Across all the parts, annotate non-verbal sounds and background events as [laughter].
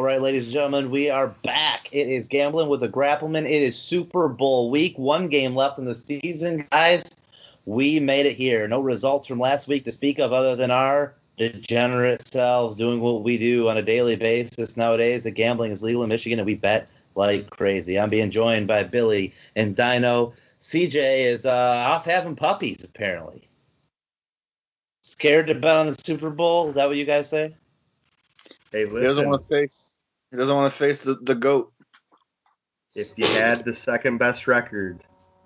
All right, ladies and gentlemen, we are back. It is gambling with the Grappleman. It is Super Bowl week. One game left in the season, guys. We made it here. No results from last week to speak of, other than our degenerate selves doing what we do on a daily basis nowadays. The gambling is legal in Michigan, and we bet like crazy. I'm being joined by Billy and Dino. CJ is uh, off having puppies, apparently. Scared to bet on the Super Bowl? Is that what you guys say? Hey, He doesn't want to face. He doesn't want to face the, the goat. if you had the second best record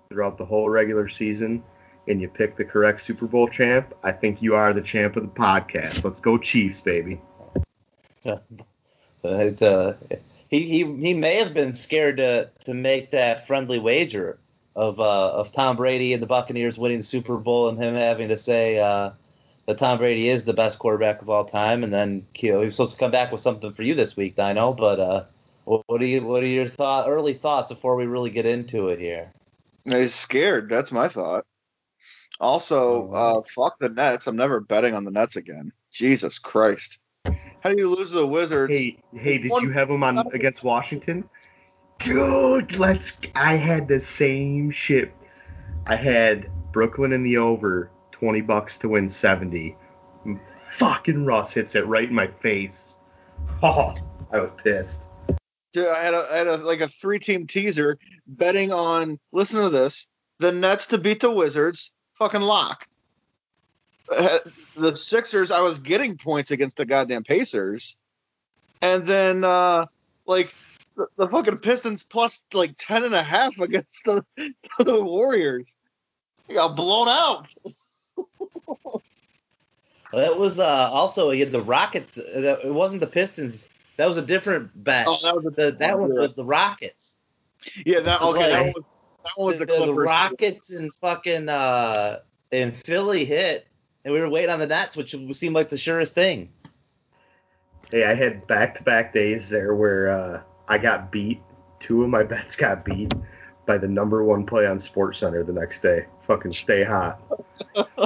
throughout the whole regular season and you picked the correct Super Bowl champ, I think you are the champ of the podcast. Let's go Chiefs, baby. [laughs] But, uh, he, he he may have been scared to to make that friendly wager of uh, of Tom Brady and the Buccaneers winning the Super Bowl and him having to say uh, that Tom Brady is the best quarterback of all time, and then you know, he was supposed to come back with something for you this week, Dino. But uh, what, what are you what are your thought early thoughts before we really get into it here? He's scared. That's my thought. Also, uh, fuck the Nets. I'm never betting on the Nets again. Jesus Christ. How do you lose to the Wizards? Hey, hey, did One- you have them on against Washington? Dude, let's. I had the same shit. I had Brooklyn in the over, twenty bucks to win seventy. Fucking Russ hits it right in my face. [laughs] Oh, I was pissed. Dude, I had a, I had a like a three team teaser betting on. Listen to this: the Nets to beat the Wizards. Fucking lock. Uh, The Sixers. I was getting points against the goddamn Pacers, and then uh like the, the fucking Pistons plus like ten and a half against the, [laughs] the Warriors. Got blown out. [laughs] Well, that was uh, also he had the Rockets. uh, that- It wasn't the Pistons. That was a different bet. Oh, that was a- the, that one was the Rockets. Yeah, that was okay. like- that was that one was the, the, the Rockets and fucking uh and Philly hit, and we were waiting on the Nets, which seemed like the surest thing. Hey, I had back-to-back days there where uh, I got beat. Two of my [laughs] bets got beat by the number one play on Sports Center the next day. Fucking stay hot. [laughs]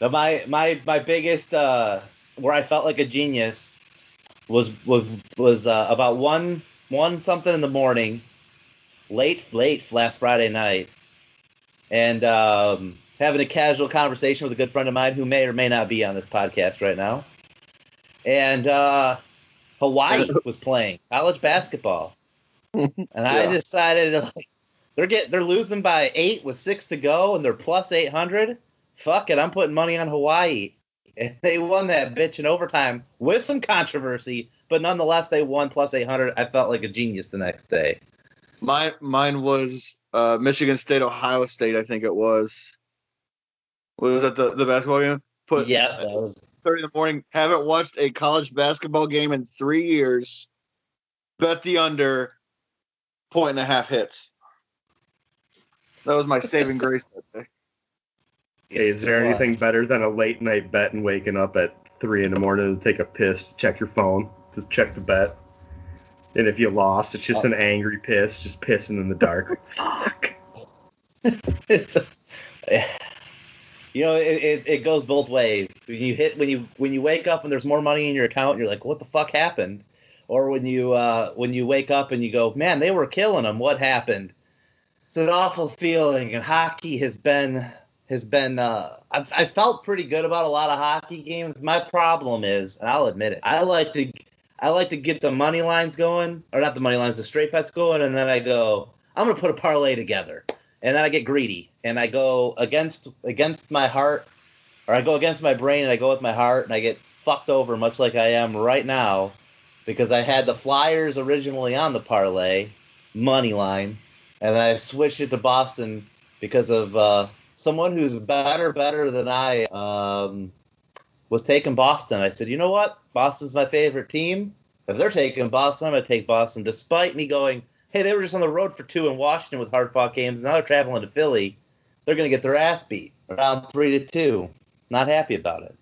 Now my my my biggest uh where I felt like a genius was was was uh, about one one something in the morning, late late last Friday night, and um, having a casual conversation with a good friend of mine who may or may not be on this podcast right now, and uh, Hawaii [laughs] was playing college basketball, and I decided [laughs] like they're get they're losing by eight with six to go, and they're plus eight hundred. Fuck it, I'm putting money on Hawaii. [laughs] And they won that bitch in overtime with some controversy, but nonetheless they won plus 800. I felt like a genius the next day. My mine was uh, Michigan State, Ohio State. I think it was. Was that the the basketball game? Put yeah, that was thirty in the morning. Haven't watched a college basketball game in three years. Bet the under. Point and a half hits. That was my saving grace that day. [laughs] Hey, is there anything better than a late night bet and waking up at three in the morning to take a piss, check your phone, just check the bet? And if you lost, it's just an angry piss, just pissing in the dark. Fuck. [laughs] [laughs] it's you know it, it, it goes both ways. When you hit when you when you wake up and there's more money in your account, you're like, what the fuck happened? Or when you uh, when you wake up and you go, man, they were killing them. What happened? It's an awful feeling, and hockey has been has been. Uh, I've, I felt pretty good about a lot of hockey games. My problem is, and I'll admit it, I like to I like to get the money lines going, or not the money lines, the straight bets going, and then I go, I'm gonna put a parlay together, and then I get greedy, and I go against against my heart, or I go against my brain, and I go with my heart, and I get fucked over, much like I am right now, because I had the Flyers originally on the parlay money line, and I switched it to Boston because of uh, someone who's better, better than I. Um, was taking Boston. I said, you know what? Boston's my favorite team. If they're taking Boston, I'm to take Boston, despite me going, hey, they were just on the road for two in Washington with hard fought games. Now they're traveling to Philly. They're going to get their ass beat around three to two. Not happy about it.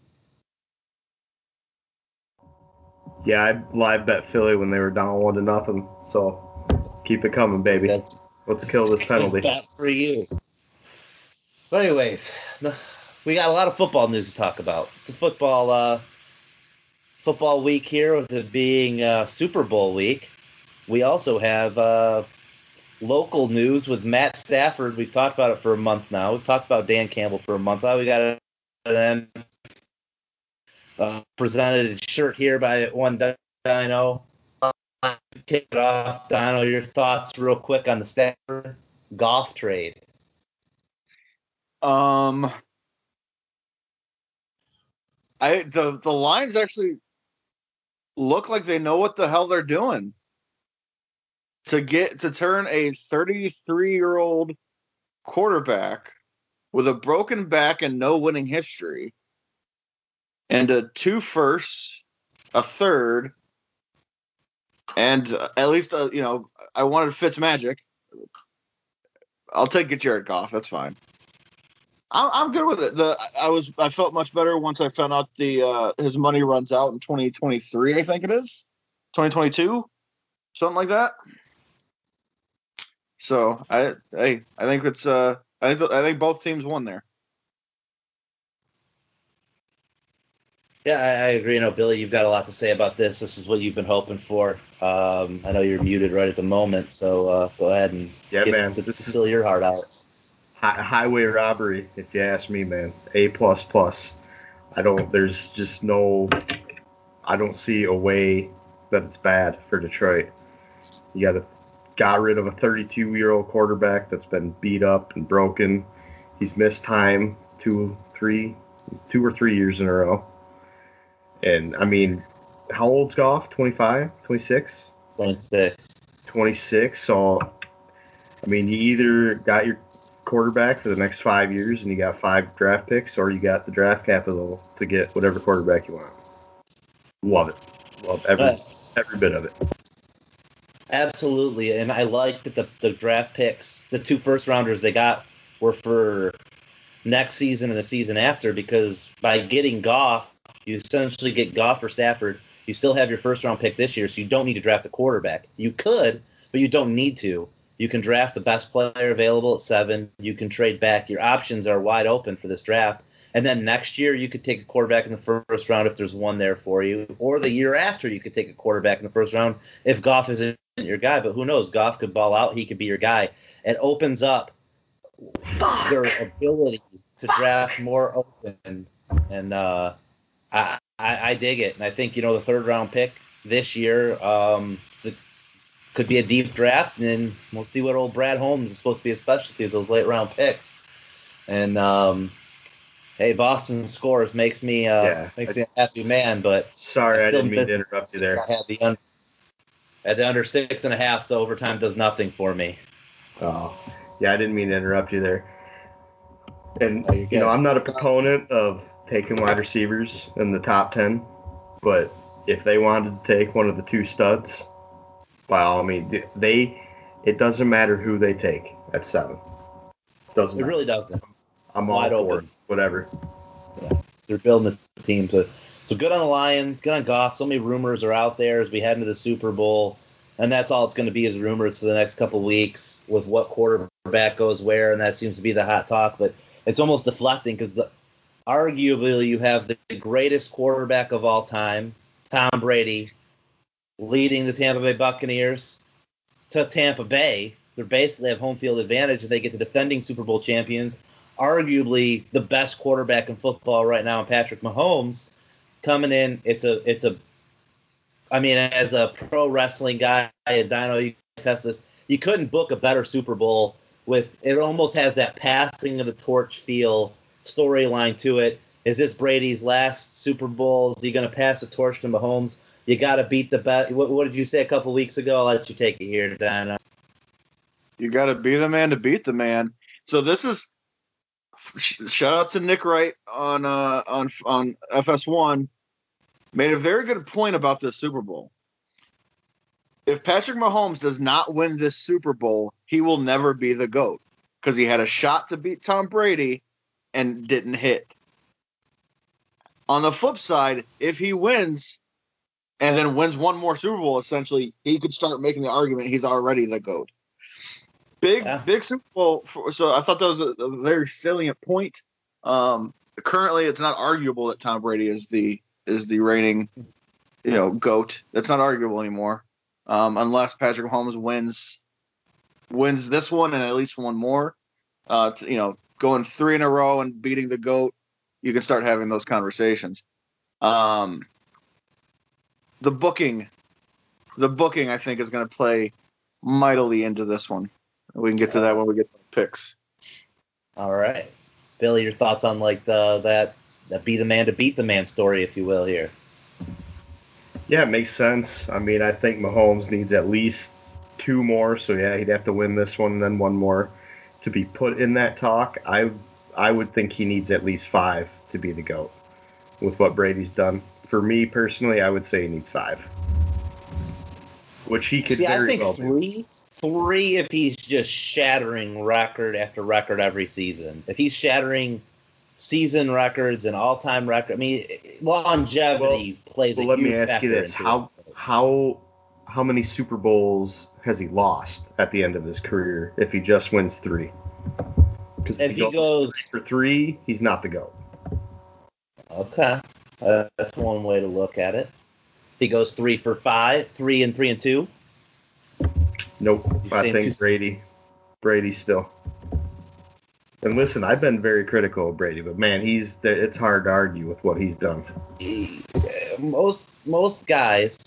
Yeah, I live bet Philly when they were down one to nothing. So keep it coming, baby. That's Let's kill this [laughs] penalty. bet for you. But anyways, we got a lot of football news to talk about. It's a football. Uh, football week here, with it being uh, Super Bowl week, we also have uh, local news with Matt Stafford. We've talked about it for a month now. We've talked about Dan Campbell for a month now. We got an uh, presented shirt here by one Dino. Kick it off, Dino. Your thoughts, real quick, on the Stafford Goff trade. Um, I the the lines actually look like they know what the hell they're doing to get to turn a 33 year old quarterback with a broken back and no winning history and a two firsts, a third, and uh, at least uh, you know I wanted Fitz Magic. I'll take a Jared Goff. That's fine. I'm, I'm good with it. The I was I felt much better once I found out the uh, his money runs out in 2023. I think it is 2022, something like that. So I I I think it's uh I think I think both teams won there. Yeah, I, I agree. You know, Billy, you've got a lot to say about this. This is what you've been hoping for. Um, I know you're muted right at the moment, so uh, go ahead and Yeah, man. to spill your heart out. Hi- highway robbery, if you ask me, man. A plus plus. I don't. There's just no. I don't see a way that it's bad for Detroit. You got to got rid of a 32 year old quarterback that's been beat up and broken. He's missed time two, three, two or three years in a row. And I mean, how old's Goff? 25, 26? 26. 26. So, I mean, you either got your quarterback for the next five years and you got five draft picks, or you got the draft capital to get whatever quarterback you want. Love it. Love every Right. every bit of it. Absolutely, and I like that the, the draft picks, the two first rounders they got were for next season and the season after because by getting Goff, you essentially get Goff or Stafford. You still have your first round pick this year, so you don't need to draft a quarterback. You could, but you don't need to. You can draft the best player available at seven. You can trade back. Your options are wide open for this draft. And then next year, you could take a quarterback in the first round if there's one there for you. Or the year after, you could take a quarterback in the first round if Goff isn't your guy. But who knows? Goff could ball out. He could be your guy. It opens up their ability to draft more open. And uh, I, I, I dig it. And I think, you know, the third round pick this year um, the, could be a deep draft. And then we'll see what old Brad Holmes is supposed to be a specialty is those late round picks. And um, hey, Boston scores makes me uh, Yeah. makes me a happy man. But Sorry, I still didn't mean to interrupt you there. I had the under, at the under six and a half, so overtime does nothing for me. Oh, yeah, I didn't mean to interrupt you there. And Oh, you're you know, I'm not a proponent of taking wide receivers in the top ten, but if they wanted to take one of the two studs, by all means, they. It doesn't matter who they take at seven. Doesn't It matter. really doesn't. I'm wide open. it. Whatever. They're building the team to. So good on the Lions, good on Goff. So many rumors are out there as we head into the Super Bowl, and that's all it's going to be is rumors for the next couple weeks with what quarterback goes where, and that seems to be the hot talk. But it's almost deflecting because arguably you have the greatest quarterback of all time, Tom Brady, leading the Tampa Bay Buccaneers to Tampa Bay. They're basically have home field advantage, and they get the defending Super Bowl champions arguably the best quarterback in football right now, Patrick Mahomes, coming in. It's a it's a I mean, as a pro wrestling guy, and Dino, you test this. You couldn't book a better Super Bowl with it. Almost has that passing of the torch feel storyline to it. Is this Brady's last Super Bowl? Is he going to pass the torch to Mahomes? You got to beat the best. What, what did you say a couple weeks ago? I'll let you take it here, Dino. You got to be the man to beat the man. So this is shout out to Nick Wright on uh, on on FS1 made a very good point about this Super Bowl. If Patrick Mahomes does not win this Super Bowl, he will never be the GOAT because he had a shot to beat Tom Brady and didn't hit. On the flip side, if he wins and then wins one more Super Bowl, essentially, he could start making the argument he's already the GOAT. Big, Yeah. big Super Bowl. For, so I thought that was a, a very salient point. Um, currently, it's not arguable that Tom Brady is the is the reigning you know, goat. That's not arguable anymore, um, unless Patrick Mahomes wins wins this one and at least one more. Uh, to, you know, going three in a row and beating the goat, you can start having those conversations. Um, the booking, the booking, I think is going to play mightily into this one. We can get to that when we get to the picks. All right, Billy, your thoughts on like the that that be the man to beat the man story, if you will, here. Yeah, it makes sense. I mean, I think Mahomes needs at least two more, so yeah, he'd have to win this one and then one more to be put in that talk. I I would think he needs at least five to be the goat with what Brady's done. For me personally, I would say he needs five, which he could See, I think well do. Three, if he's just shattering record after record every season. If he's shattering season records and all-time record, I mean, longevity plays Well, a let huge me ask you this: how it. how how many Super Bowls has he lost at the end of his career if he just wins three? 'Cause If he goes, for three, he's not the goat. okay, uh, that's one way to look at it. If he goes three for five, three and three and two, Nope. You're I think Brady. Brady still. And listen, I've been very critical of Brady, but man, he's it's hard to argue with what he's done. most most guys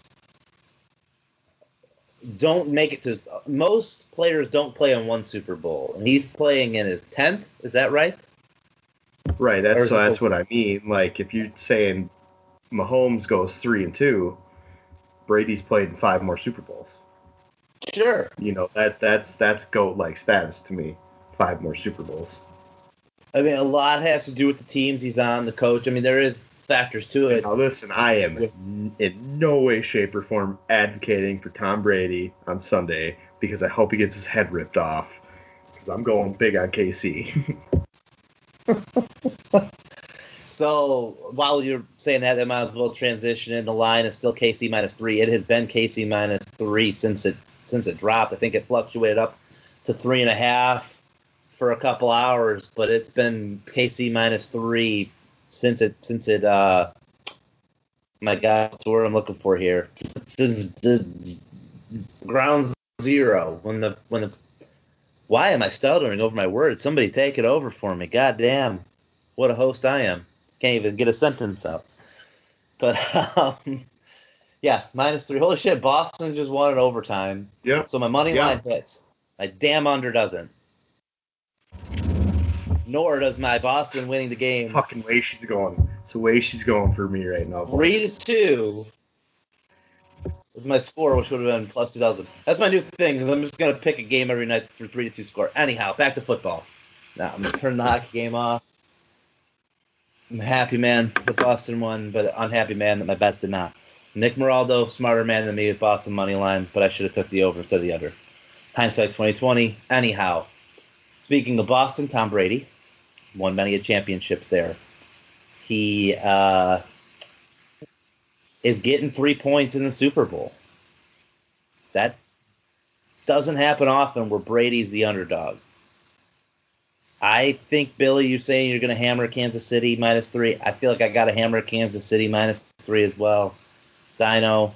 don't make it to most players don't play in one Super Bowl, and he's playing in his tenth. Is that right? Right. That's so that's what I mean. Like if you're saying Mahomes goes three and two, Brady's played in five more Super Bowls. Sure. You know that that's that's goat like status to me. Five more Super Bowls. I mean, a lot has to do with the teams he's on, the coach. I mean, there is factors to it. Now listen, I am in- in no way, shape, or form advocating for Tom Brady on Sunday because I hope he gets his head ripped off. Because I'm going big on KC. [laughs] So while you're saying that, that might as well transition in. The line is still KC minus three. It has been KC minus three since it since it dropped. I think it fluctuated up to three and a half for a couple hours, but it's been KC minus three since it since it. uh My God, word I'm looking for here? Since the ground zero when the when the. Why am I stuttering over my words? Somebody take it over for me. God damn what a host I am. Can't even get a sentence out. But [laughs] um, yeah, minus three. Holy shit, Boston just won in overtime. yeah. So my money Yeah. line hits. My damn under doesn't. Nor does my Boston winning the game Fucking way she's going. It's the way she's going for me right now. boys. three to two. With my score, which would have been plus two thousand. That's my new thing, because I'm just gonna pick a game every night for three to two score. Anyhow, back to football. Now I'm gonna turn the hockey game off. I'm a happy man that Boston won, but unhappy man that my bets did not. Nick Moraldo, smarter man than me with Boston money line, but I should have took the over instead of the under. Hindsight 2020. Anyhow, speaking of Boston, Tom Brady won many a championships there. He uh, is getting three points in the Super Bowl. That doesn't happen often where Brady's the underdog. I think Billy, you're saying you're going to hammer Kansas City minus three. I feel like I got to hammer Kansas City minus three as well. Dino.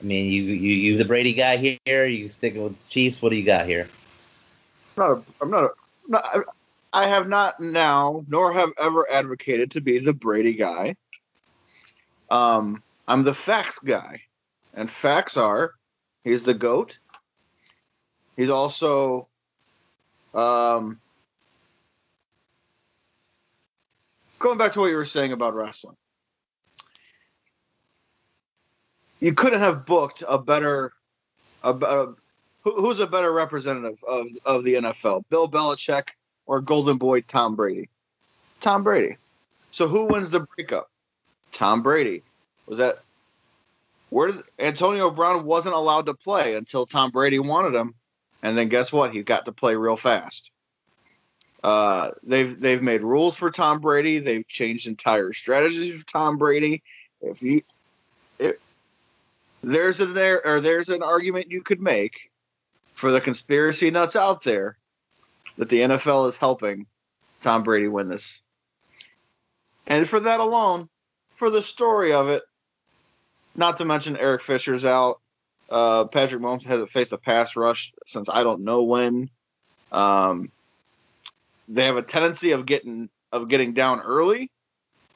I mean, you you you the Brady guy here. You sticking with the Chiefs? What do you got here? I'm not. A, I'm not. A, not I- I have not now, nor have ever advocated to be the Brady guy. Um, I'm the facts guy, and facts are he's the goat. He's also um, going back to what you were saying about wrestling. You couldn't have booked a better, a, a who, who's a better representative of, of the NFL, Bill Belichick or Golden Boy Tom Brady? Tom Brady. So who wins the breakup? Tom Brady. Was that where did Antonio Brown wasn't allowed to play until Tom Brady wanted him, and then guess what? He got to play real fast. Uh, they've they've made rules for Tom Brady. They've changed entire strategies for Tom Brady. If if, there's an or there's an argument you could make for the conspiracy nuts out there that the NFL is helping Tom Brady win this. And for that alone, for the story of it, Not to mention Eric Fisher's out. Uh, Patrick Mahomes hasn't faced a pass rush since I don't know when. Um, they have a tendency of getting of getting down early.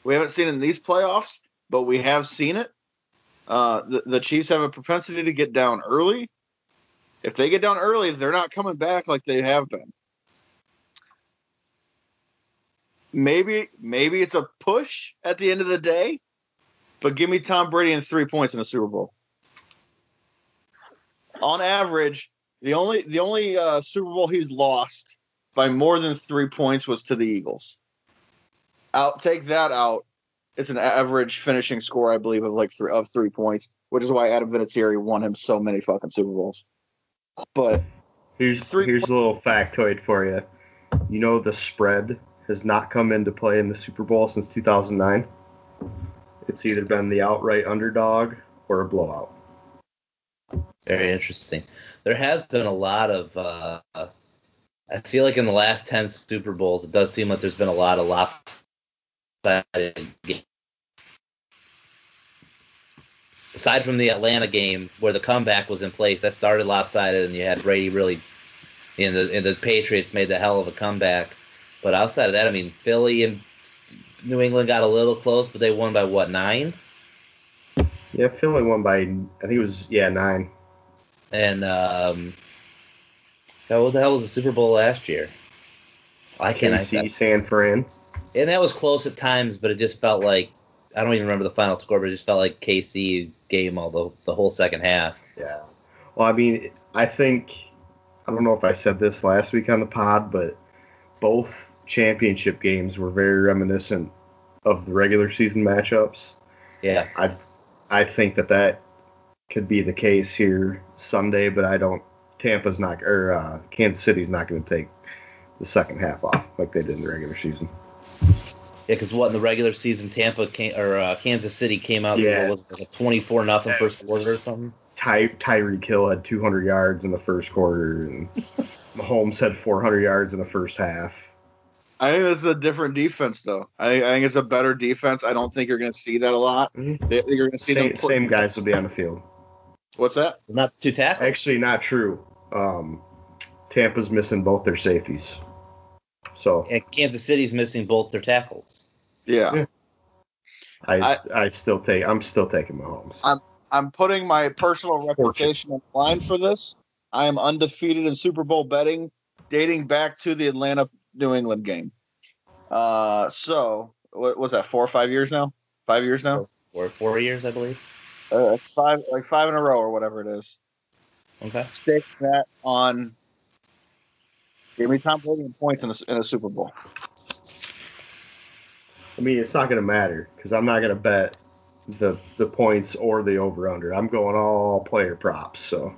We haven't seen it in these playoffs, but we have seen it. Uh, the, the Chiefs have a propensity to get down early. If they get down early, they're not coming back like they have been. Maybe maybe it's a push at the end of the day, but give me Tom Brady and three points in the Super Bowl. On average, the only the only uh, Super Bowl he's lost by more than three points was to the Eagles. Out take that out, it's an average finishing score, I believe, of like three of three points, which is why Adam Vinatieri won him so many fucking Super Bowls. But Here's Three here's a little factoid for you. You know the spread has not come into play in the Super Bowl since 2009. It's either been the outright underdog or a blowout. Very interesting. There has been a lot of. Uh, I feel like in the last ten Super Bowls, it does seem like there's been a lot of lopsided games. Aside from the Atlanta game where the comeback was in place, that started lopsided, and you had Brady really, and the and the Patriots made the hell of a comeback. But outside of that, I mean, Philly and New England got a little close, but they won by what nine? Yeah, Philly won by I think it was yeah nine. And um, God, what the hell was the Super Bowl last year? I can't. KC, San Fran. and that was close at times, but it just felt like I don't even remember the final score, but it just felt like KC game all the the whole second half. Yeah. Well, I mean, I think I don't know if I said this last week on the pod, but both championship games were very reminiscent of the regular season matchups. Yeah, I I think that that could be the case here Sunday, but I don't. Tampa's not or uh, Kansas City's not going to take the second half off like they did in the regular season. Yeah, because what in the regular season, Tampa came, or uh, Kansas City came out Yeah. what was like a 24 nothing first quarter or something. Ty Tyreek Hill had 200 yards in the first quarter, and [laughs] Mahomes had 400 yards in the first half. I think this is a different defense, though. I, I think it's a better defense. I don't think you're going to see that a lot. Mhm. They- You're going to see them. Same, same guys will be on the field. What's that? Not two tackles. Actually, not true. Um, Tampa's missing both their safeties. So And Kansas City's missing both their tackles. Yeah. Yeah. I, I- I still take I'm still taking Mahomes. I'm I'm putting my personal reputation on the line for this. I am undefeated in Super Bowl betting, dating back to the Atlanta New England game. Uh, so what was that? Four or five years now? Five years now? Or four years, I believe. Uh, five, like five in a row or whatever it is. Okay. Stake that on. Give me Tom Brady and points in a, in a Super Bowl. I mean, it's not going to matter because I'm not going to bet the the points or the over under. I'm going all player props. So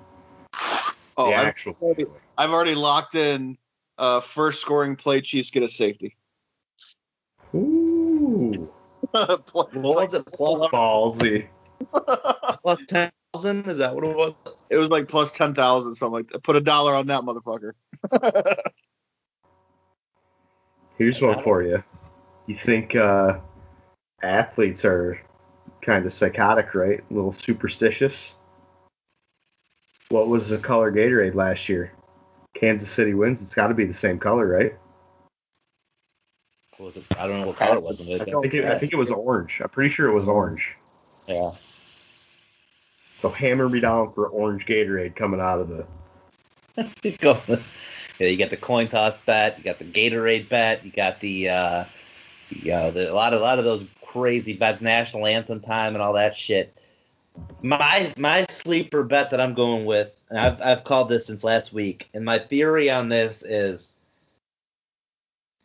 Oh, I've actual. already, I've already locked in uh, first scoring play. Chiefs get a safety. Ooh, [laughs] What was it? Plus ballsy. [laughs] plus ten thousand? Is that what it was? It was like plus ten thousand, something like that. Put a dollar on that motherfucker. [laughs] Here's one for you. You think uh, athletes are kind of psychotic, right? A little superstitious. What was the color Gatorade last year? Kansas City wins. It's got to be the same color, right? What was it? I don't know what color it was. I think it, I think it was orange. I'm pretty sure it was orange. Yeah. So hammer me down for orange Gatorade coming out of the. You. [laughs] Yeah, you got the coin toss bet, you got the Gatorade bet, you got the uh, know, the, a lot of a lot of those crazy bets, national anthem time and all that shit. My my sleeper bet that I'm going with, and I've I've called this since last week, and my theory on this is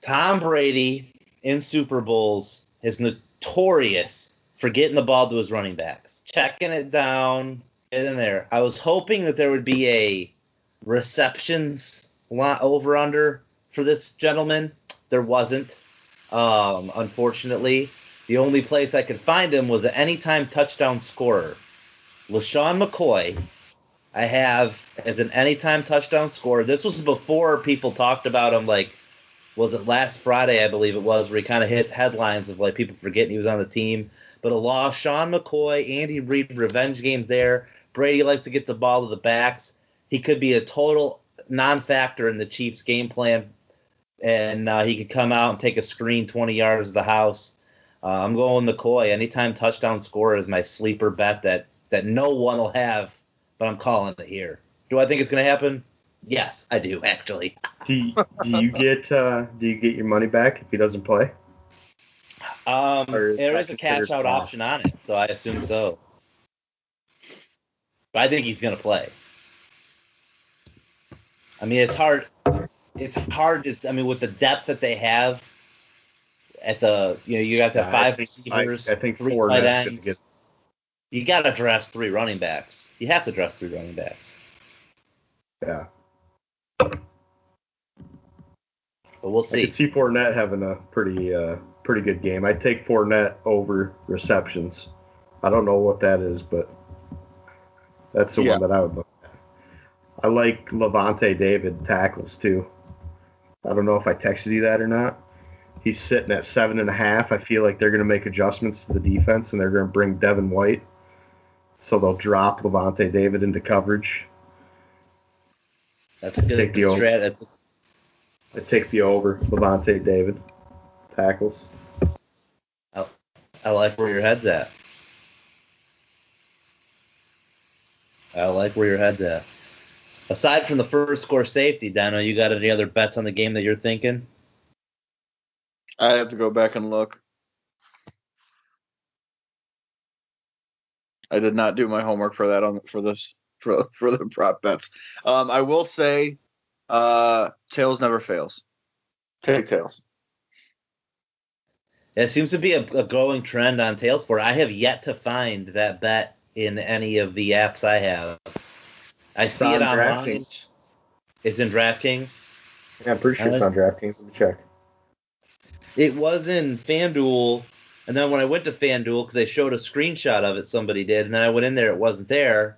Tom Brady in Super Bowls is notorious for getting the ball to his running backs, checking it down, in there. I was hoping that there would be a receptions over under for this gentleman. There wasn't. Um, unfortunately, the only place I could find him was an anytime touchdown scorer. LeSean McCoy, I have as an anytime touchdown scorer. This was before people talked about him like was it last Friday, I believe it was, where he kind of hit headlines of like people forgetting he was on the team. but a loss. Sean McCoy, Andy Reid, revenge games there. Brady likes to get the ball to the backs. He could be a total non-factor in the Chiefs' game plan, and uh, he could come out and take a screen 20 yards of the house. Uh, I'm going McCoy. Anytime touchdown score is my sleeper bet that that no one will have, but I'm calling it here. Do I think it's going to happen? Yes, I do actually. [laughs] Do you, do you get uh, do you get your money back if he doesn't play? Um, is there is a cash out option on it, so I assume so. But I think he's going to play. I mean, it's hard. It's hard. To, I mean, with the depth that they have at the, you know, you got the Yeah, five think- receivers, I, I think three Fournette's tight ends. get You got to dress three running backs. You have to dress three running backs. yeah. But we'll see. I see. could see Fournette having a pretty uh, pretty good game. I'd take Fournette over receptions. I don't know what that is, but that's the Yeah. one that I would look at. I like Lavonte David tackles too. I don't know if I texted you that or not. He's sitting at seven and a half. I feel like they're going to make adjustments to the defense and they're going to bring Devin White. So they'll drop Lavonte David into coverage. That's a good Take the over. strat. I take the over Lavonte David tackles. I like where your head's at. I like where your head's at. Aside from the first score safety, Dano, you got any other bets on the game that you're thinking? I have to go back and look. I did not do my homework for that on for this for [laughs] for the prop bets. Um, I will say, uh, tails never fails. Take tails. It seems to be a, a growing trend on tails for. I have yet to find that bet in any of the apps I have. I see it on online. DraftKings. It's in DraftKings. Yeah, I'm pretty sure it's on DraftKings. Let me check. It was in FanDuel, and then when I went to FanDuel, because they showed a screenshot of it, somebody did, and then I went in there, it wasn't there.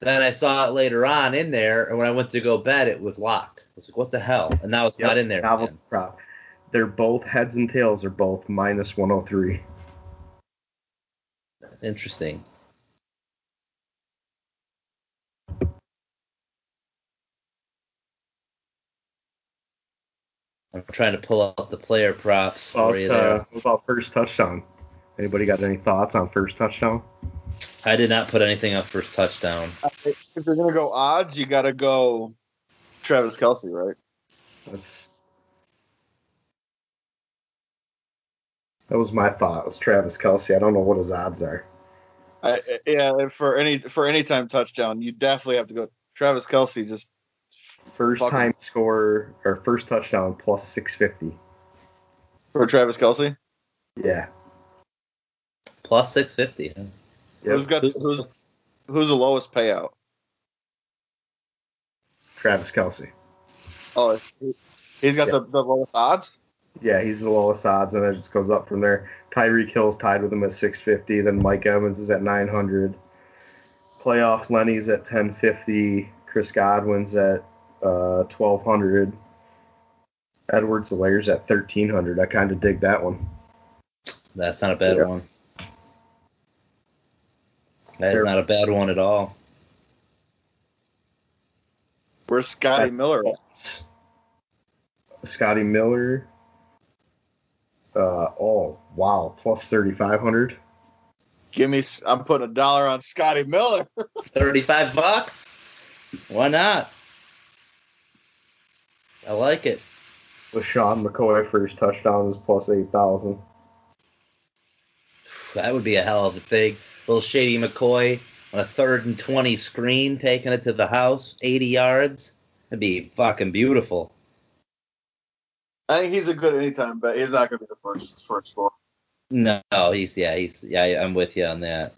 Then I saw it later on in there, and when I went to go bet, it was locked. I was like, what the hell? And now it's not in there. Novel again. prop. They're both heads and tails are both minus 103. Interesting. I'm trying to pull up the player props for you there. uh, what about first touchdown? Anybody got any thoughts on first touchdown? I did not put anything up first touchdown. If you're gonna go odds, you gotta go Travis Kelce, right? That's that was my thought. Was Travis Kelce? I don't know what his odds are. I, yeah, for any for any time touchdown, you definitely have to go Travis Kelce. Just First Fuck him. time score or first touchdown plus 650. for Travis Kelce. Yeah. Plus 650. huh? Yep. Who's got who's who's the lowest payout? Travis Kelce. Oh, he's got the, the lowest odds. Yeah, he's the lowest odds, and it just goes up from there. Tyreek Hill's tied with him at 650. Then Mike Evans is at 900. Playoff Lenny's at 1050. Chris Godwin's at uh, 1200. Edwards-Helaire's at 1300. I kind of dig that one. That's not a bad Yeah. one. That is They're- not a bad one at all. Where's Scotty Miller? Scotty Miller. Uh, oh, wow. Plus 3,500. Give me. I'm putting a dollar on Scotty Miller. [laughs] 35 bucks? Why not? I like it. LeSean McCoy first touchdown is plus 8,000. That would be a hell of a thing. Little Shady McCoy on a third and 20 screen, taking it to the house, 80 yards. That'd be fucking beautiful. I think he's a good anytime but He's not gonna be the first first score. No, he's yeah, he's yeah, I'm with you on that.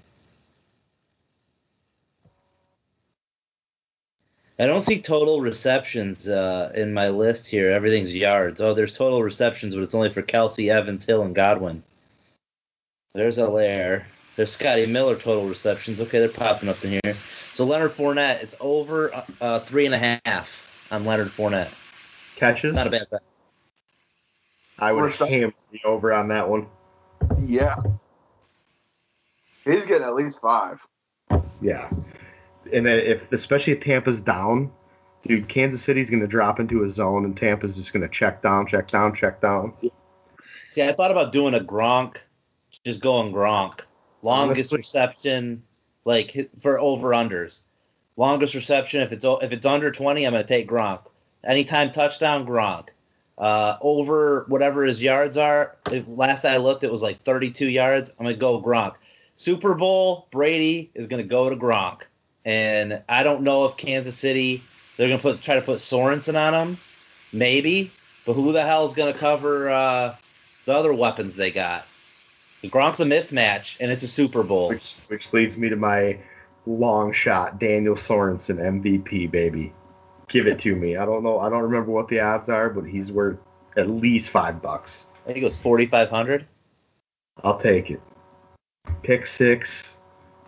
I don't see total receptions uh, in my list here. Everything's yards. Oh, there's total receptions, but it's only for Kelce, Evans, Hill, and Godwin. There's Helaire. There's Scotty Miller total receptions. Okay, they're popping up in here. So Leonard Fournette, it's over uh, uh, three and a half on Leonard Fournette. Catches? Not a bad bet. I would We're hammer the over on that one. Yeah. He's getting at least five. Yeah. And if especially if Tampa's down, dude, Kansas City's going to drop into a zone and Tampa's just going to check down, check down, check down. See, I thought about doing a Gronk, just going Gronk. Longest Honestly- reception, like for over unders. Longest reception, if it's if it's under 20, I'm gonna take Gronk. Anytime touchdown, Gronk. Uh, over whatever his yards are. If, last I looked, it was like 32 yards. I'm gonna go Gronk. Super Bowl, Brady is gonna go to Gronk, and I don't know if Kansas City they're gonna put try to put Sorensen on him, maybe. But who the hell is gonna cover uh, the other weapons they got? The Gronk's a mismatch, and it's a Super Bowl. Which which leads me to my long shot, Daniel Sorensen MVP, baby. Give it to me. I don't know. I don't remember what the odds are, but he's worth at least five bucks. I think it was 4,500. I'll take it. Pick six,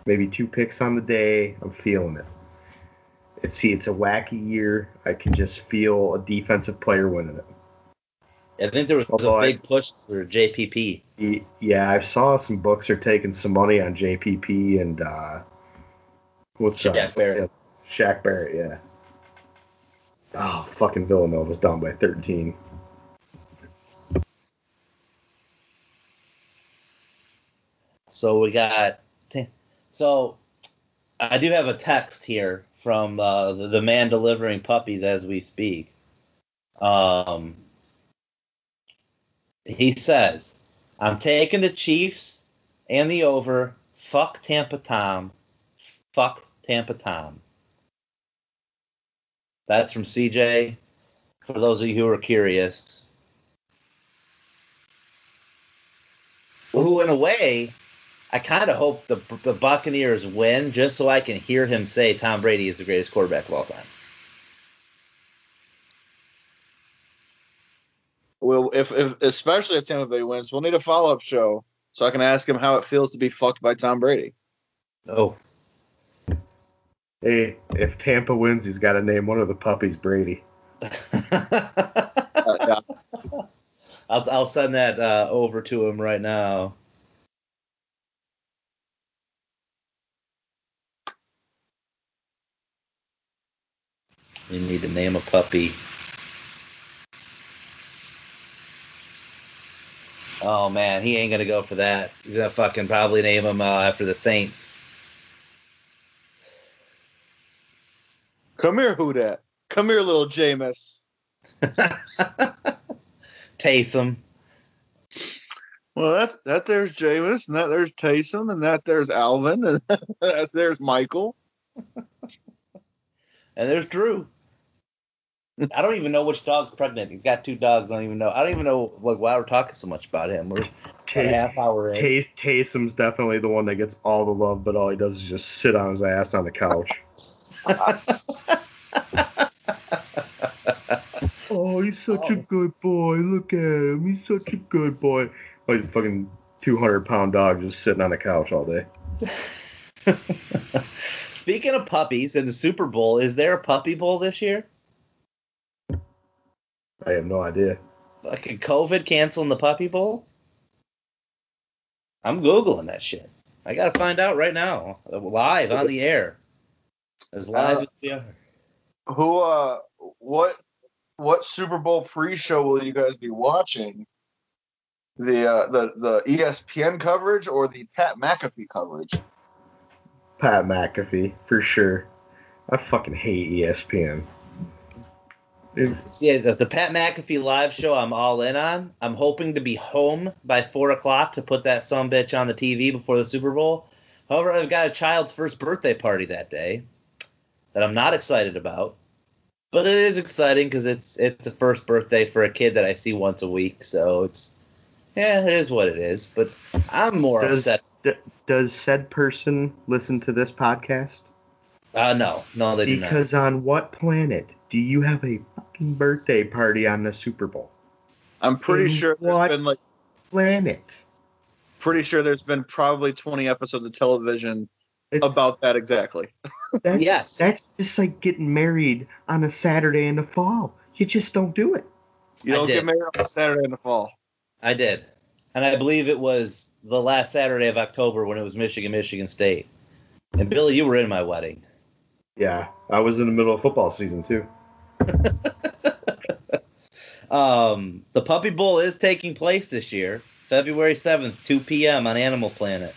maybe two picks on the day. I'm feeling it. It's see, it's a wacky year. I can just feel a defensive player winning it. I think there was Although a I- big push for JPP. Yeah, I saw some books are taking some money on JPP and uh, what's Shaq that? Barrett. Shaq Barrett, yeah. Oh, fucking Villanova's down by 13. So we got. So I do have a text here from uh, the, the man delivering puppies as we speak. Um, he says, "I'm taking the Chiefs and the over. Fuck Tampa Tom. Fuck Tampa Tom." That's from CJ. For those of you who are curious, who in a way I kind of hope the, the Buccaneers win just so I can hear him say Tom Brady is the greatest quarterback of all time. Well, if, if especially if Tampa Bay wins, we'll need a follow up show so I can ask him how it feels to be fucked by Tom Brady. Oh, Hey, if Tampa wins, he's got to name one of the puppies Brady. [laughs] Uh, yeah. I'll, I'll send that uh, over to him right now. You need to name a puppy. Oh man, he ain't gonna go for that. He's gonna fucking probably name him uh, after the Saints. Come here, who dat? Come here, little Jameis. [laughs] Taysom. Well, that's that. There's Jameis, and that there's Taysom, and that there's Alvin, and [laughs] that there's Michael. And there's Drew. I don't even know which dog's pregnant. He's got two dogs. I don't even know. I don't even know like why we're talking so much about him. We're Tay- half hour in. Tay- Taysom's definitely the one that gets all the love, but all he does is just sit on his ass on the couch. [laughs] oh, he's such a oh. good boy. Look at him. He's such a good boy. Oh, he's a fucking 200 pound dog just sitting on the couch all day. [laughs] Speaking of puppies and the Super Bowl, is there a puppy bowl this year? I have no idea. Fucking COVID canceling the puppy bowl? I'm googling that shit. I gotta find out right now, live on the air, as live Uh, as we are. Who? Uh, what? What Super Bowl pre-show will you guys be watching? The uh, the the ESPN coverage or the Pat McAfee coverage? Pat McAfee, for sure. I fucking hate ESPN. Yeah, the, the Pat McAfee live show I'm all in on. I'm hoping to be home by four o'clock to put that some bitch on the TV before the Super Bowl. However, I've got a child's first birthday party that day that I'm not excited about, but it is exciting because it's it's a first birthday for a kid that I see once a week. So it's yeah, it is what it is. But I'm more does, upset. d- does said person listen to this podcast? Uh, no, no, they do not. Because on what planet do you have a fucking birthday party on the Super Bowl? I'm pretty In sure there's what? been like Planet. pretty sure there's been probably 20 episodes of television It's, about that exactly. [laughs] that's, Yes. That's just like getting married on a Saturday in the fall. You just don't do it. You don't get married on a Saturday in the fall. I did, and I believe it was the last Saturday of October when it was Michigan, Michigan State. And Billy, you were in my wedding. Yeah, I was in the middle of football season too. [laughs] Um, the Puppy Bowl is taking place this year, February 7th, 2 p.m. on Animal Planet.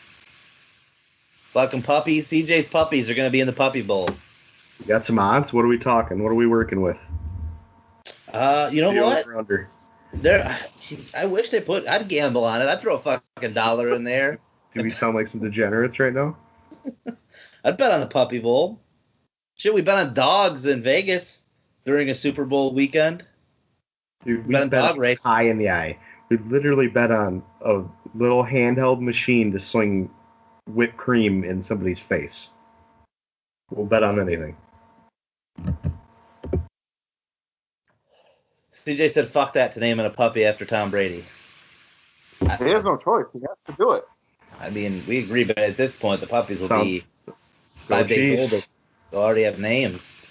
Fucking puppies, CJ's puppies are going to be in the Puppy Bowl. You got some odds? What are we talking? What are we working with? Uh, you know The what? under. There, I wish they put. I'd gamble on it. I'd throw a fucking dollar in there. Do we sound like some degenerates right now? [laughs] I'd bet on the Puppy Bowl. Shit, we bet on dogs in Vegas during a Super Bowl weekend. Dude, we Bet on bet dog races. high in the eye. We literally bet on a little handheld machine to swing whipped cream in somebody's face. We'll bet on anything. CJ said, "Fuck that" to naming a puppy after Tom Brady. He has no choice. He has to do it. I mean, we agree, but at this point, the puppies will Sounds- be five Go days old. They'll already have names.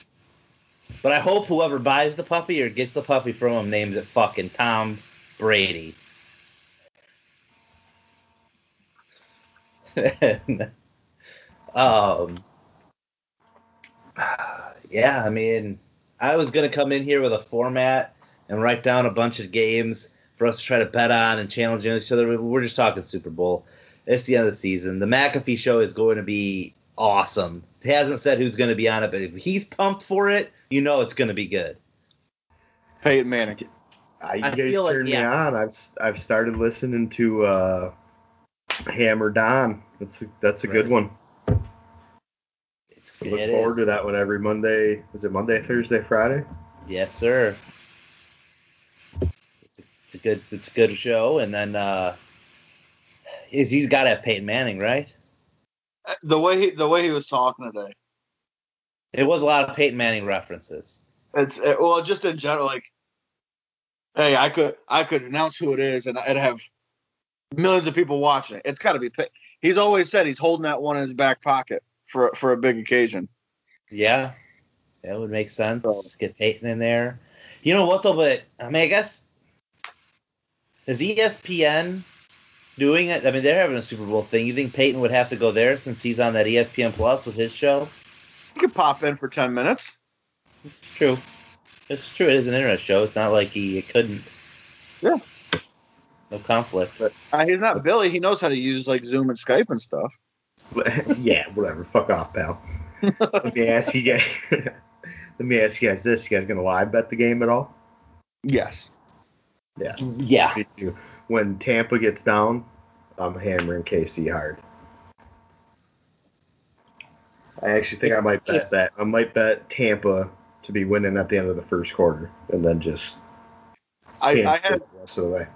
But I hope whoever buys the puppy or gets the puppy from him names it fucking Tom Brady. [laughs] um, yeah, I mean, I was gonna come in here with a format and write down a bunch of games for us to try to bet on and challenge each other. We're just talking Super Bowl. It's the end of the season. The McAfee show is going to be awesome. He hasn't said who's going to be on it, but if he's pumped for it, you know it's going to be good. Peyton Manning. Uh, you I guys feel like- turned yeah. me on. I've I've started listening to uh, Hammer Don. That's a, that's a good one. It's, I look it forward is. to that one every Monday. Is it Monday, Thursday, Friday? Yes, sir. It's a, it's a good it's a good show, and then uh, is he's got to have Peyton Manning, right? The way he the way he was talking today. It was a lot of Peyton Manning references. It's it, well, just in general, like, hey, I could I could announce who it is, and I'd have millions of people watching it. It's got to be. Pey- He's always said he's holding that one in his back pocket for for a big occasion. Yeah, that would make sense. So- Get Peyton in there. You know what though? But I mean, I guess is ESPN doing it? I mean, they're having a Super Bowl thing. You think Peyton would have to go there since he's on that ESPN Plus with his show? He could pop in for ten minutes. It's true. It's true. It is an internet show. It's not like he couldn't. Yeah. No conflict. Uh, he's not Billy. He knows how to use like Zoom and Skype and stuff. [laughs] yeah, whatever. Fuck off, pal. [laughs] Let me ask you guys. [laughs] Let me ask you guys this: You guys gonna live bet the game at all? Yes. Yeah. Yeah. Me too. When Tampa gets down, I'm hammering KC hard. I actually think I might bet that. I might bet Tampa to be winning at the end of the first quarter, and then just I, I sit had the rest of the way.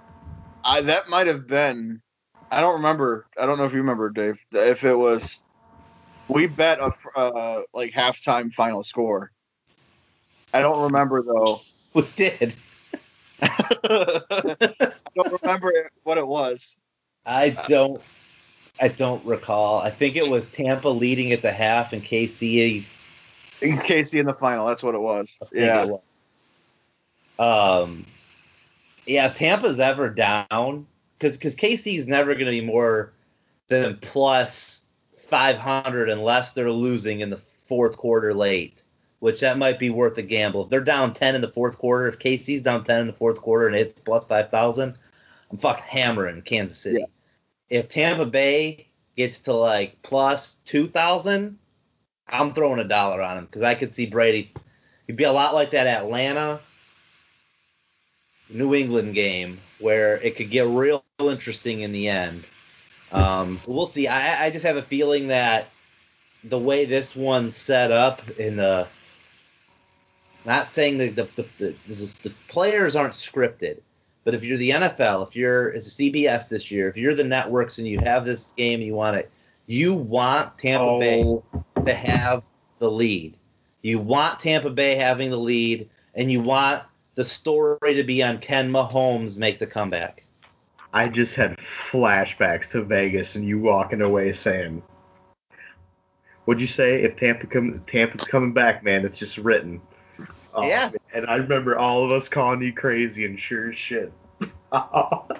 I that might have been. I don't remember. I don't know if you remember, Dave. If it was, we bet a uh, like halftime final score. I don't remember though. [laughs] We did. I [laughs] don't remember what it was. I don't. I don't recall. I think it was Tampa leading at the half and KC. In KC in the final, that's what it was. Yeah. it was. Um. Yeah, Tampa's ever down, because because KC's never going to be more than plus 500 unless they're losing in the fourth quarter late, which that might be worth a gamble. If they're down 10 in the fourth quarter, if KC's down 10 in the fourth quarter and it's plus 5,000, I'm fucking hammering Kansas City. Yeah. If Tampa Bay gets to like plus 2,000, I'm throwing a dollar on him because I could see Brady. He'd be a lot like that Atlanta New England game where it could get real interesting in the end. Um, we'll see. I, I just have a feeling that the way this one's set up in the not saying that the the, the, the, the players aren't scripted, but if you're the NFL, if you're it's a CBS this year, if you're the networks and you have this game and you want it, you want Tampa Bay Oh, to have the lead. You want Tampa Bay having the lead, and you want the story to be on Ken Mahomes make the comeback. I just had flashbacks to Vegas and you walking away saying, "What'd you say? If Tampa come, Tampa's coming back, man. It's just written." Oh, Yeah. And I remember all of us calling you crazy, and sure as shit, [laughs] that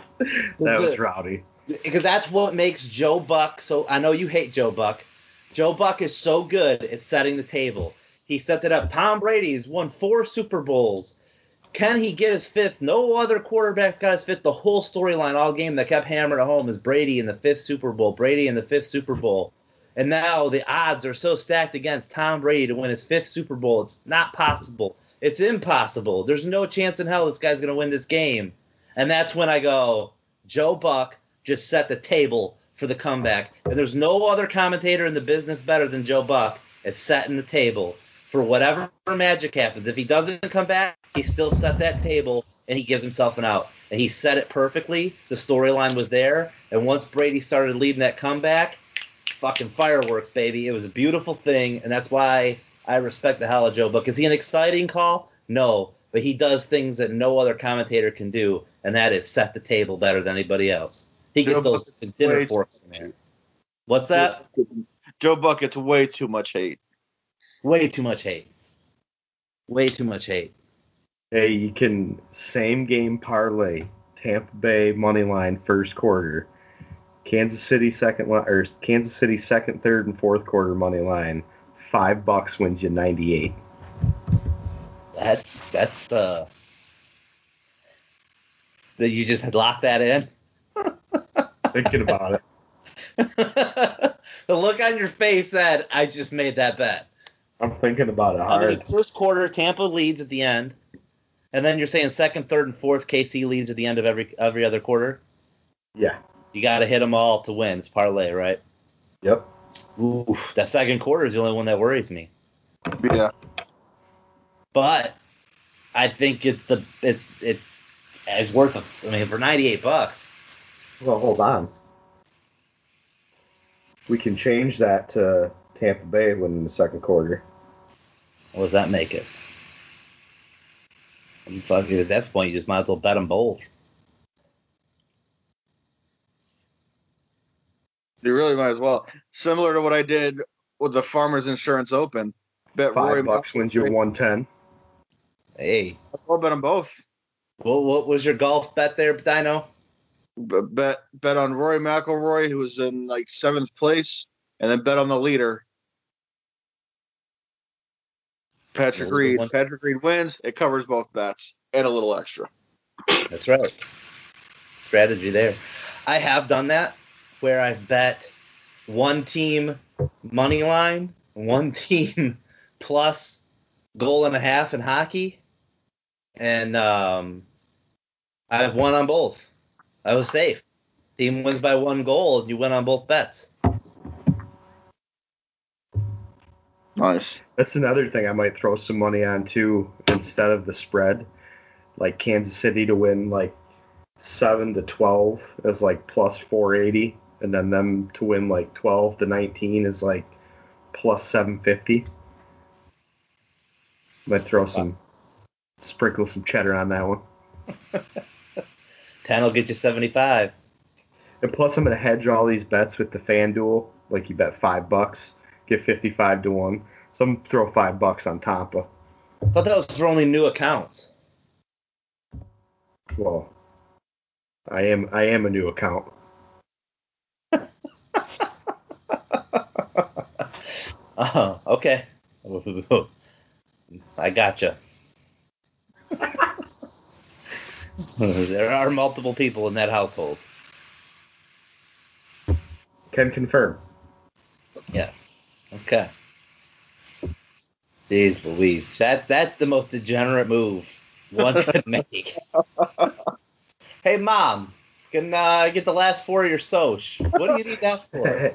was rowdy. because that's what makes Joe Buck so. I know you hate Joe Buck. Joe Buck is so good at setting the table. He set it up. Tom Brady's won four Super Bowls. Can he get his fifth? No other quarterback's got his fifth. The whole storyline all game that kept hammering home is Brady in the fifth Super Bowl. Brady in the fifth Super Bowl. And now the odds are so stacked against Tom Brady to win his fifth Super Bowl. It's not possible. It's impossible. There's no chance in hell this guy's going to win this game. And that's when I go, Joe Buck just set the table for the comeback. And there's no other commentator in the business better than Joe Buck at setting the table for whatever magic happens. If he doesn't come back, he still set that table and he gives himself an out. And he set it perfectly. The storyline was there. And once Brady started leading that comeback, fucking fireworks, baby. It was a beautiful thing, and that's why I respect the hell of Joe Buck. Is he an exciting call? No, but he does things that no other commentator can do, and that is set the table better than anybody else. He gets Joe those Buck dinner waits- forks in there. What's that? Joe Buck gets way too much hate. Way too much hate. Way too much hate. Hey, you can same game parlay Tampa Bay money line first quarter, Kansas City second li- or Kansas City second, third, and fourth quarter money line. Five bucks wins you ninety eight. That's that's uh. That you just lock that in. [laughs] Thinking about it. [laughs] the look on your face said, "I just made that bet." I'm thinking about it I mean, hard. first quarter, Tampa leads at the end, and then you're saying second, third, and fourth, KC leads at the end of every every other quarter. Yeah. You got to hit them all to win. It's parlay, right? Yep. Oof, that second quarter is the only one that worries me. Yeah. But I think it's the it, it's it's worth. I mean, for 98 bucks, Well, hold on. We can change that to Tampa Bay winning the second quarter. what does that make it? You fuck- At that point, you just might as well bet them both. You really might as well. Similar to what I did with the Farmers Insurance Open. Bet Five Rory bucks wins you one ten. Hey, I'll bet them both. what, what was your golf bet there, Dino? B- Bet bet on Rory McIlroy, who was in like seventh place, and then bet on the leader. Patrick What was the Reed. one? Patrick Reed wins. It covers both bets and a little extra. That's right. Strategy there. I have done that where I've bet one team money line, one team [laughs] plus goal and a half in hockey, and um, I've won on both. I was safe. Team wins by one goal, and you win on both bets. Nice. That's another thing I might throw some money on too instead of the spread. Like Kansas City to win like seven to twelve is like plus four eighty, and then them to win like twelve to nineteen is like plus seven fifty. Might throw some sprinkle some cheddar on that one. [laughs] Ten will get you seventy-five. And plus I'm gonna hedge all these bets with the FanDuel. Like you bet five bucks, get fifty five to one. So I'm gonna throw five bucks on Tampa. I thought that was for only new accounts. Well, I am I am a new account. Oh, okay. [laughs] I gotcha. [laughs] there are multiple people in that household. Can confirm. Yes. Okay. Jeez Louise. That that's the most degenerate move one [laughs] could make. hey mom, can uh, get the last four of your soch. What do you need that for?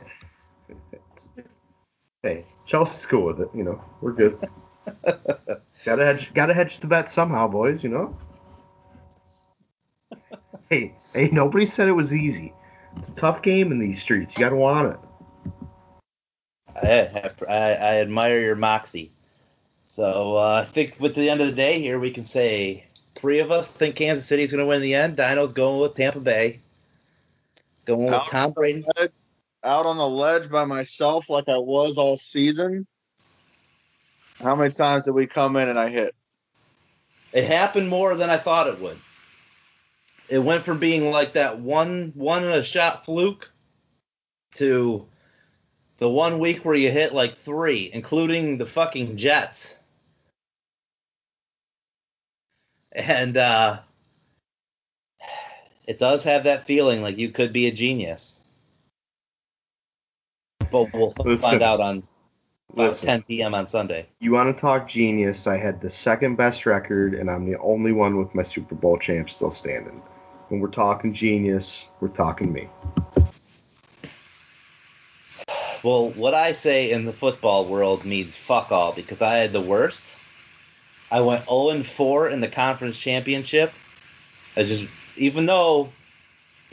Hey, Chelsea's cool with it. You know, we're good. [laughs] gotta hedge, gotta hedge the bet somehow, boys. You know. hey, hey, nobody said it was easy. It's a tough game in these streets. You gotta want it. I, I, I admire your moxie. So uh, I think with the end of the day here, we can say three of us think Kansas City's going to win in the end. Dino's going with Tampa Bay. Going with Tom Brady. Out on the ledge by myself like I was all season. How many times did we come in and I hit? It happened more than I thought it would. it went from being like that one one a shot fluke to the one week where you hit like three, including the fucking Jets. And uh, it does have that feeling like you could be a genius. But we'll Listen. find out on uh, Listen. 10 p.m. on Sunday. You want to talk genius? I had the second best record, and I'm the only one with my Super Bowl champ still standing. When we're talking genius, we're talking me. Well, what I say in the football world means fuck all because I had the worst. I went 0 and 4 in the conference championship. I just, even though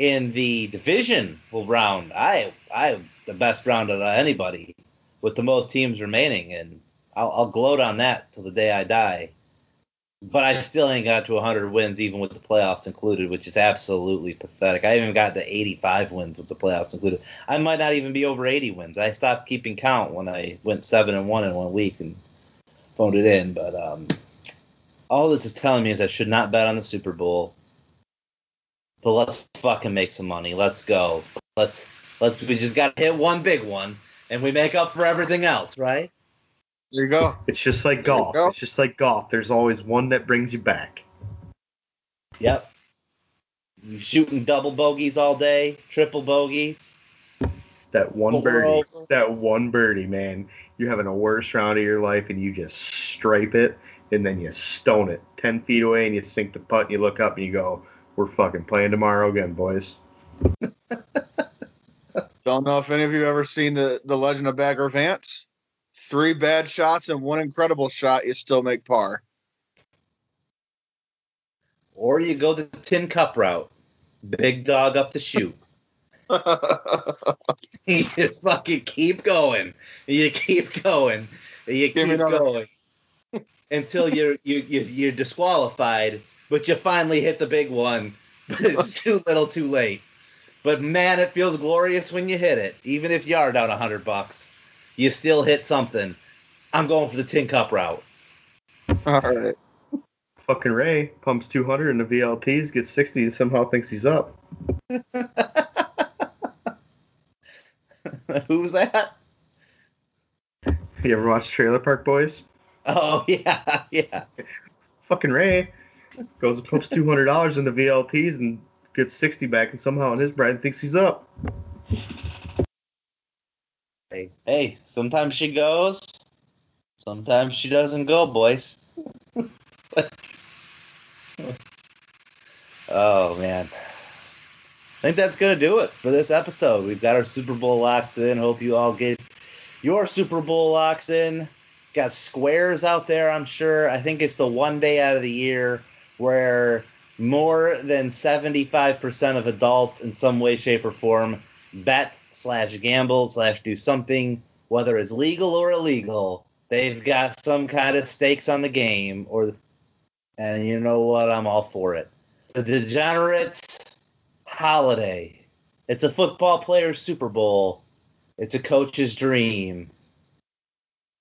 in the division round, I I the best round of anybody with the most teams remaining, and I'll, I'll gloat on that till the day I die. But I still ain't got to 100 wins, even with the playoffs included, which is absolutely pathetic. I even got to 85 wins with the playoffs included. I might not even be over 80 wins. I stopped keeping count when I went seven and one in one week and phoned it in. But um, all this is telling me is I should not bet on the Super Bowl. But let's fucking make some money. Let's go. Let's let's. We just got to hit one big one, and we make up for everything else, right? There you go. It's just like There golf. go. It's just like golf. There's always one that brings you back. Yep. You shooting double bogeys all day, triple bogeys. That one Pull birdie. over. That one birdie, man. You're having a worst round of your life, and you just stripe it, and then you stone it ten feet away, and you sink the putt, and you look up, and you go, "We're fucking playing tomorrow again, boys." [laughs] Don't know if any of you ever seen the the Legend of Bagger Vance. Three bad shots and one incredible shot, you still make par. Or you go the tin cup route. Big dog up the chute. [laughs] [laughs] you just fucking keep going. You keep going. You keep going until you're you, you you're disqualified, but you finally hit the big one. But [laughs] it's too little, too late. But man, it feels glorious when you hit it. Even if you are down a hundred bucks, you still hit something. I'm going for the tin cup route. All right. Fucking Ray pumps 200 in the VLTs, gets 60, and somehow thinks he's up. [laughs] Who's that? You ever watch Trailer Park Boys? Oh [laughs] yeah, yeah. Fucking Ray goes and pumps $200 in the VLTs and gets 60 back, and somehow in his brain thinks he's up. Hey, hey, sometimes she goes, sometimes she doesn't go, boys. [laughs] oh man. I think that's gonna do it for this episode. We've got our Super Bowl locks in. Hope you all get your Super Bowl locks in. Got squares out there, I'm sure. I think it's the one day out of the year where more than 75% of adults in some way, shape, or form bet slash gamble slash do something, whether it's legal or illegal. They've got some kind of stakes on the game, or and you know what? I'm all for it. The Degenerates holiday. It's a football player's Super Bowl. It's a coach's dream.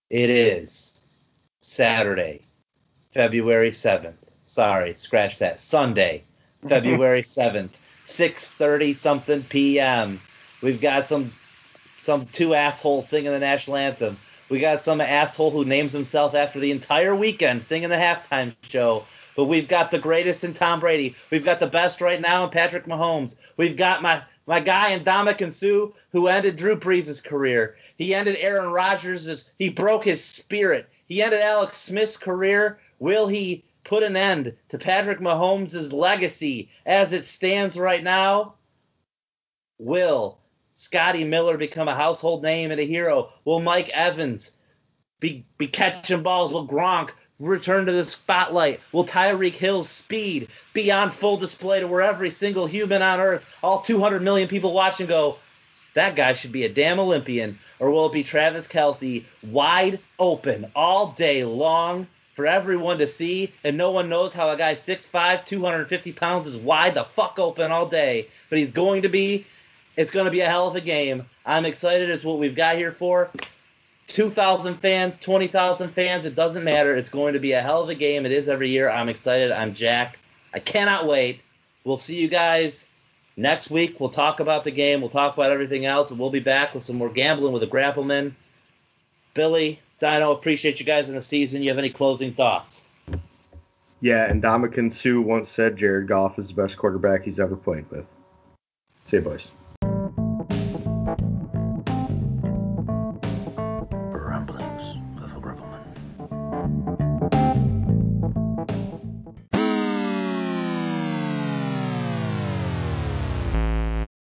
It is Saturday, February 7th. Sorry, scratch that. Sunday, February [laughs] 7th, 6:30 something p.m. We've got some some two assholes singing the national anthem. We got some asshole who names himself after the entire weekend singing the halftime show. But we've got the greatest in Tom Brady. We've got the best right now in Patrick Mahomes. We've got my my guy in Ndamukong Suh who ended Drew Brees' career. He ended Aaron Rodgers' he broke his spirit. He ended Alex Smith's career. Will he put an end to Patrick Mahomes' legacy as it stands right now? Will Scotty Miller become a household name and a hero? Will Mike Evans be, be catching balls? Will Gronk return to the spotlight? Will Tyreek Hill's speed be on full display to where every single human on earth, all 200 million people watching, go, that guy should be a damn Olympian? Or will it be Travis Kelce wide open all day long for everyone to see? And no one knows how a guy 6'5, 250 pounds is wide the fuck open all day. But he's going to be. It's going to be a hell of a game. I'm excited. It's what we've got here for. 2,000 fans, 20,000 fans, it doesn't matter. It's going to be a hell of a game. It is every year. I'm excited. I'm jacked. I cannot wait. we'll see you guys next week. We'll talk about the game. We'll talk about everything else, and we'll be back with some more gambling with the Grappleman. Billy, Dino, appreciate you guys in the season. You have any closing thoughts? Yeah, and Ndamukong Suh once said Jared Goff is the best quarterback he's ever played with. See you, boys.